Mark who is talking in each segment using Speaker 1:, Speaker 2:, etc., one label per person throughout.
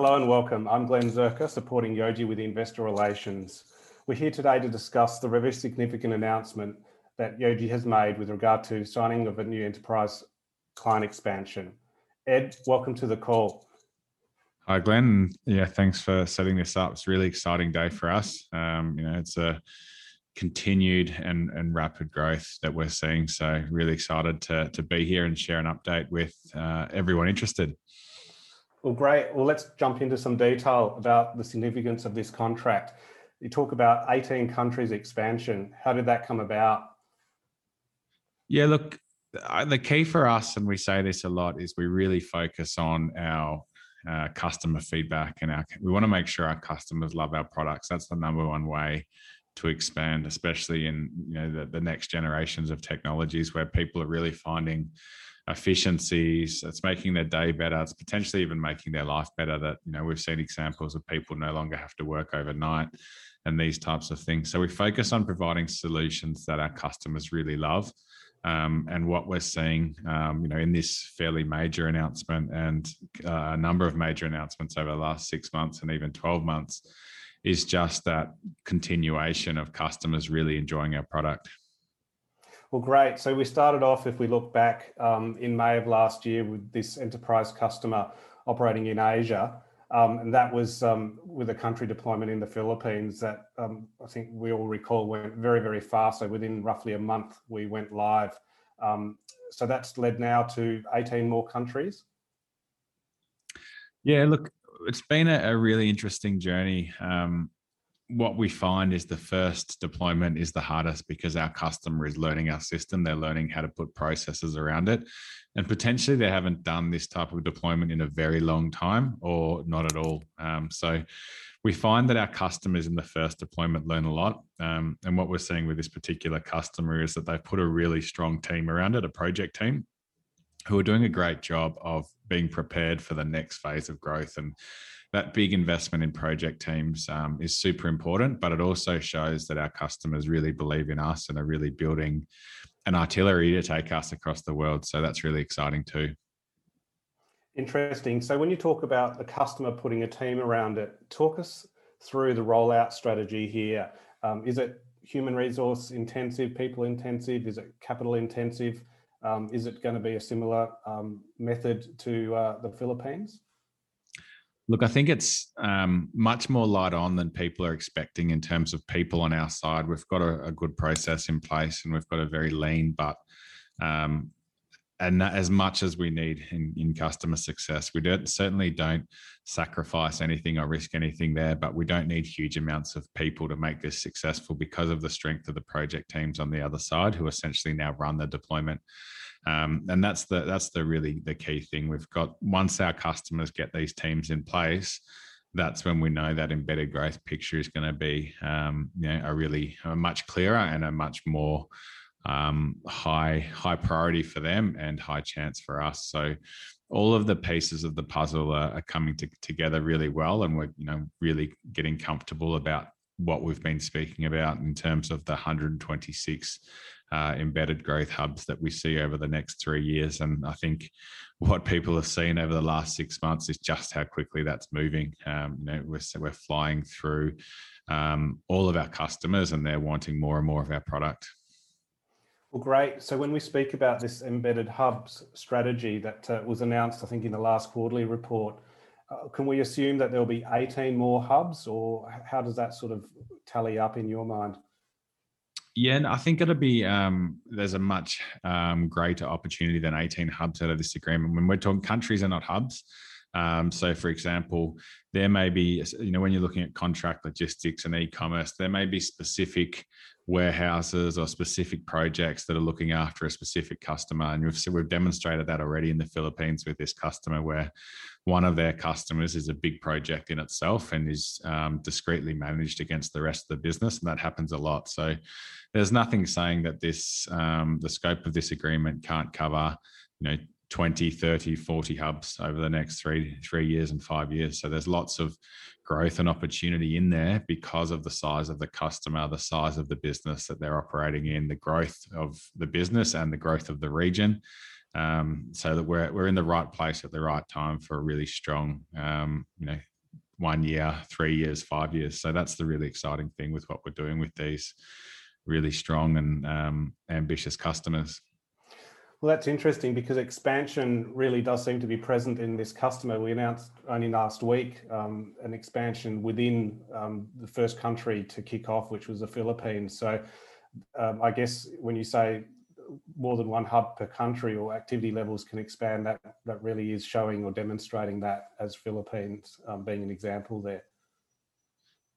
Speaker 1: Hello and welcome. I'm Glenn Zerker, supporting Yojee with Investor Relations. We're here today to discuss the very significant announcement that Yojee has made with regard to signing of a new enterprise client expansion. Ed, welcome to the call.
Speaker 2: Hi, Glenn. Yeah, thanks for setting this up. It's a really exciting day for us. Um, you know, it's a continued and, and rapid growth that we're seeing. So really excited to, to be here and share an update with uh, everyone interested.
Speaker 1: Well, great. Well, let's jump into some detail about the significance of this contract. You talk about 18 countries expansion. How did that come about?
Speaker 2: Yeah, look, the key for us, and we say this a lot, is we really focus on our uh, customer feedback and our, we want to make sure our customers love our products. That's the number one way to expand, especially in you know the, the next generations of technologies where people are really finding efficiencies it's making their day better it's potentially even making their life better that you know we've seen examples of people no longer have to work overnight and these types of things. So we focus on providing solutions that our customers really love um, and what we're seeing um, you know in this fairly major announcement and uh, a number of major announcements over the last six months and even 12 months is just that continuation of customers really enjoying our product
Speaker 1: well, great. So we started off, if we look back um, in May of last year with this enterprise customer operating in Asia. Um, and that was um, with a country deployment in the Philippines that um, I think we all recall went very, very fast. So within roughly a month, we went live. Um, so that's led now to 18 more countries.
Speaker 2: Yeah, look, it's been a, a really interesting journey. Um, what we find is the first deployment is the hardest because our customer is learning our system. They're learning how to put processes around it. And potentially they haven't done this type of deployment in a very long time or not at all. Um, so we find that our customers in the first deployment learn a lot. Um, and what we're seeing with this particular customer is that they've put a really strong team around it, a project team who are doing a great job of being prepared for the next phase of growth. And that big investment in project teams um, is super important, but it also shows that our customers really believe in us and are really building an artillery to take us across the world. So that's really exciting too.
Speaker 1: Interesting. So when you talk about the customer putting a team around it, talk us through the rollout strategy here. Um, is it human resource intensive, people intensive? Is it capital intensive? Um, is it going to be a similar um, method to uh, the Philippines?
Speaker 2: Look, I think it's um, much more light on than people are expecting in terms of people on our side. We've got a, a good process in place and we've got a very lean, but um, and as much as we need in, in customer success, we don't, certainly don't sacrifice anything or risk anything there, but we don't need huge amounts of people to make this successful because of the strength of the project teams on the other side who essentially now run the deployment. Um, and that's the that's the really the key thing. We've got once our customers get these teams in place, that's when we know that embedded growth picture is going to be um, you know a really a much clearer and a much more um, high high priority for them and high chance for us. So all of the pieces of the puzzle are, are coming to, together really well, and we're you know really getting comfortable about what we've been speaking about in terms of the 126 uh, embedded growth hubs that we see over the next three years. And I think what people have seen over the last six months is just how quickly that's moving. Um, you know, we're, we're flying through um, all of our customers and they're wanting more and more of our product.
Speaker 1: Well, great. So when we speak about this embedded hubs strategy that uh, was announced, I think in the last quarterly report, uh, can we assume that there'll be 18 more hubs or how does that sort of tally up in your mind?
Speaker 2: Yeah, and I think it'll be um, there's a much um, greater opportunity than 18 hubs out of this agreement. When we're talking countries are not hubs. Um, so, for example, there may be, you know, when you're looking at contract logistics and e-commerce, there may be specific warehouses or specific projects that are looking after a specific customer. And we've, we've demonstrated that already in the Philippines with this customer, where one of their customers is a big project in itself and is um, discreetly managed against the rest of the business. And that happens a lot. So there's nothing saying that this, um, the scope of this agreement can't cover, you know, 20 30 40 hubs over the next three three years and five years so there's lots of growth and opportunity in there because of the size of the customer the size of the business that they're operating in the growth of the business and the growth of the region Um, so that we're we're in the right place at the right time for a really strong, um, you know, one year, three years, five years. So that's the really exciting thing with what we're doing with these really strong and um, ambitious customers.
Speaker 1: Well, that's interesting because expansion really does seem to be present in this customer. We announced only last week um, an expansion within um, the first country to kick off, which was the Philippines. So um, I guess when you say more than one hub per country or activity levels can expand, that that really is showing or demonstrating that as Philippines um, being an example there.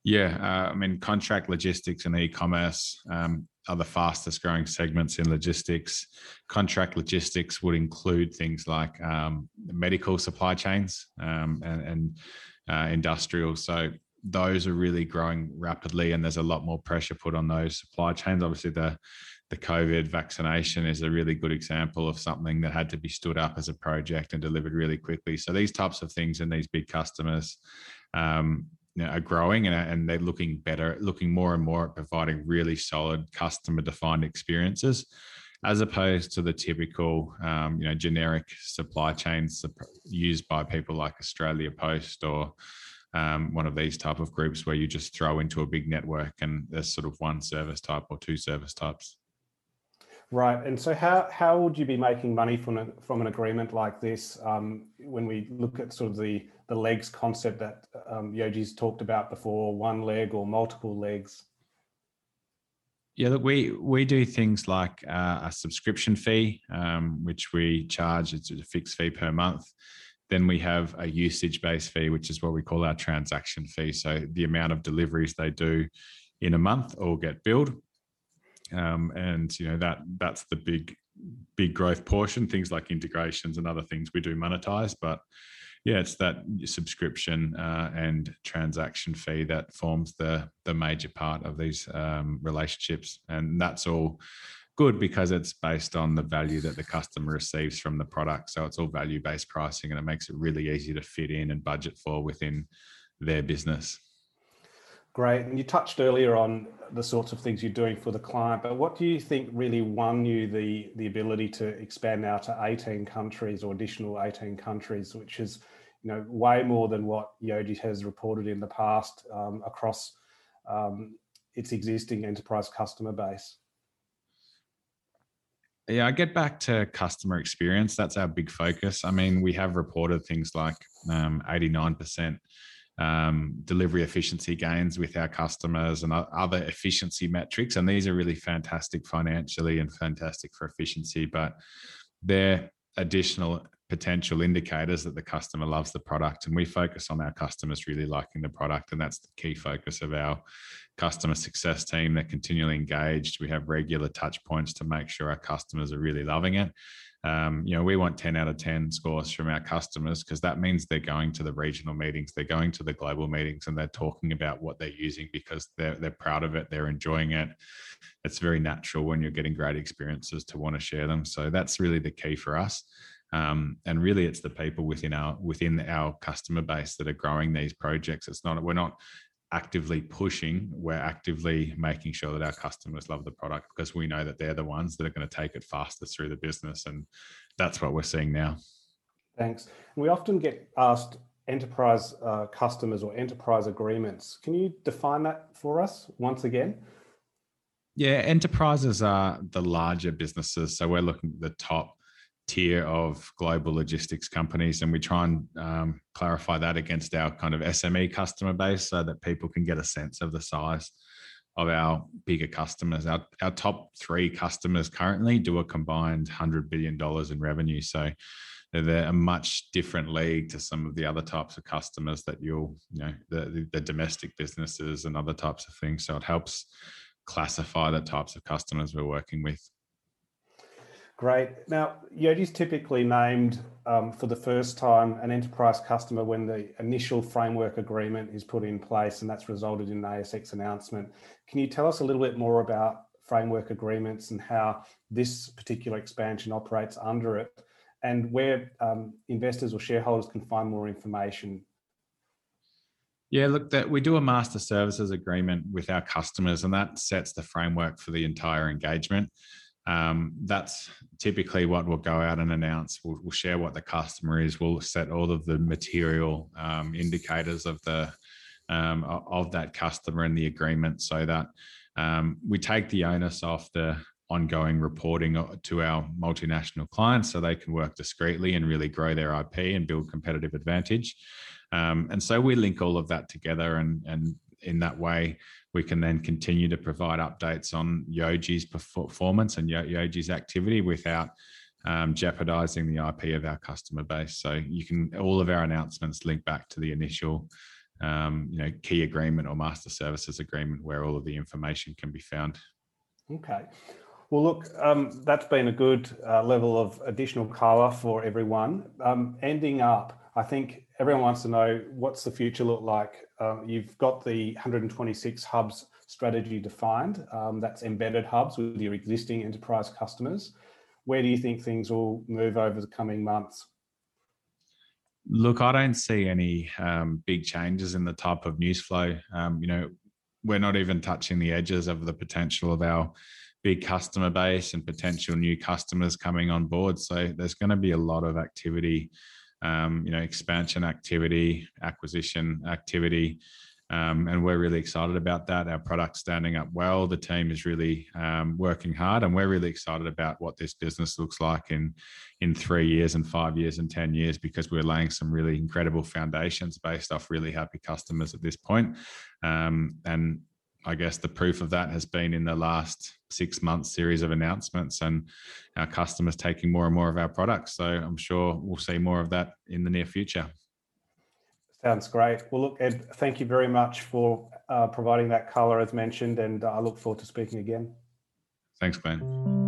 Speaker 2: Yeah, uh, I mean, contract logistics and e-commerce um, are the fastest growing segments in logistics. Contract logistics would include things like um, medical supply chains um, and, and uh, industrial. So those are really growing rapidly, and there's a lot more pressure put on those supply chains. Obviously, the the COVID vaccination is a really good example of something that had to be stood up as a project and delivered really quickly. So these types of things and these big customers um, you know, are growing and, and they're looking better, looking more and more at providing really solid customer defined experiences as opposed to the typical, um, you know, generic supply chains used by people like Australia Post or um, one of these type of groups where you just throw into a big network and there's sort of one service type or two service types.
Speaker 1: Right, and so how how would you be making money from a, from an agreement like this? Um, when we look at sort of the the legs concept that um, Yojee's talked about before, one leg or multiple legs.
Speaker 2: Yeah, look, we we do things like uh, a subscription fee, um, which we charge. It's a fixed fee per month. Then we have a usage-based fee, which is what we call our transaction fee. So the amount of deliveries they do in a month all get billed um, and you know that that's the big big growth portion. Things like integrations and other things we do monetize, but yeah, it's that subscription uh, and transaction fee that forms the the major part of these um, relationships, and that's all good because it's based on the value that the customer receives from the product. So it's all value based pricing, and it makes it really easy to fit in and budget for within their business.
Speaker 1: Great. And you touched earlier on the sorts of things you're doing for the client, but what do you think really won you the, the ability to expand now to 18 countries or additional 18 countries, which is you know way more than what Yojee has reported in the past um, across um, its existing enterprise customer base?
Speaker 2: Yeah, I get back to customer experience. That's our big focus. I mean, we have reported things like um, 89% um, delivery efficiency gains with our customers and other efficiency metrics. And these are really fantastic financially and fantastic for efficiency, but they're additional potential indicators that the customer loves the product. And we focus on our customers really liking the product. And that's the key focus of our customer success team. They're continually engaged. We have regular touch points to make sure our customers are really loving it um, you know, we want 10 out of 10 scores from our customers because that means they're going to the regional meetings, they're going to the global meetings, and they're talking about what they're using because they're they're proud of it, they're enjoying it. It's very natural when you're getting great experiences to want to share them. So that's really the key for us. Um, and really, it's the people within our within our customer base that are growing these projects. It's not we're not actively pushing, we're actively making sure that our customers love the product because we know that they're the ones that are going to take it faster through the business. And that's what we're seeing now.
Speaker 1: Thanks. We often get asked enterprise uh, customers or enterprise agreements. Can you define that for us once again?
Speaker 2: Yeah, enterprises are the larger businesses. So we're looking at the top tier of global logistics companies, and we try and um, clarify that against our kind of SME customer base so that people can get a sense of the size of our bigger customers. Our, our top three customers currently do a combined $100 billion in revenue. So they're a much different league to some of the other types of customers that you'll, you know, the, the, the domestic businesses and other types of things. So it helps classify the types of customers we're working with.
Speaker 1: Great. Now, Yojee's typically named um, for the first time an enterprise customer when the initial framework agreement is put in place, and that's resulted in an ASX announcement. Can you tell us a little bit more about framework agreements and how this particular expansion operates under it, and where um, investors or shareholders can find more information?
Speaker 2: Yeah, look, that we do a master services agreement with our customers, and that sets the framework for the entire engagement. Um, that's typically what we'll go out and announce. We'll, we'll, share what the customer is. We'll set all of the material um, indicators of the um, of that customer and the agreement, so that um, we take the onus off the ongoing reporting to our multinational clients, so they can work discreetly and really grow their IP and build competitive advantage. Um, and so we link all of that together, and and in that way, we can then continue to provide updates on Yojee's performance and Yojee's activity without um, jeopardizing the IP of our customer base. So you can all of our announcements link back to the initial, um, you know, key agreement or master services agreement where all of the information can be found.
Speaker 1: Okay. Well, look, um, that's been a good uh, level of additional color for everyone. Um, ending up, I think everyone wants to know what's the future look like. Um, you've got the 126 hubs strategy defined. Um, that's embedded hubs with your existing enterprise customers. Where do you think things will move over the coming months?
Speaker 2: Look, I don't see any um, big changes in the type of news flow. Um, you know, we're not even touching the edges of the potential of our big customer base and potential new customers coming on board. So there's going to be a lot of activity um, you know, expansion activity, acquisition activity. Um, and we're really excited about that. Our product's standing up well. The team is really um, working hard, and we're really excited about what this business looks like in in three years, and five years, and ten years, because we're laying some really incredible foundations based off really happy customers at this point. Um, and I guess the proof of that has been in the last six months series of announcements and our customers taking more and more of our products. So I'm sure we'll see more of that in the near future.
Speaker 1: Sounds great. Well, look, Ed, thank you very much for uh, providing that color as mentioned, and I look forward to speaking again.
Speaker 2: Thanks, Glenn.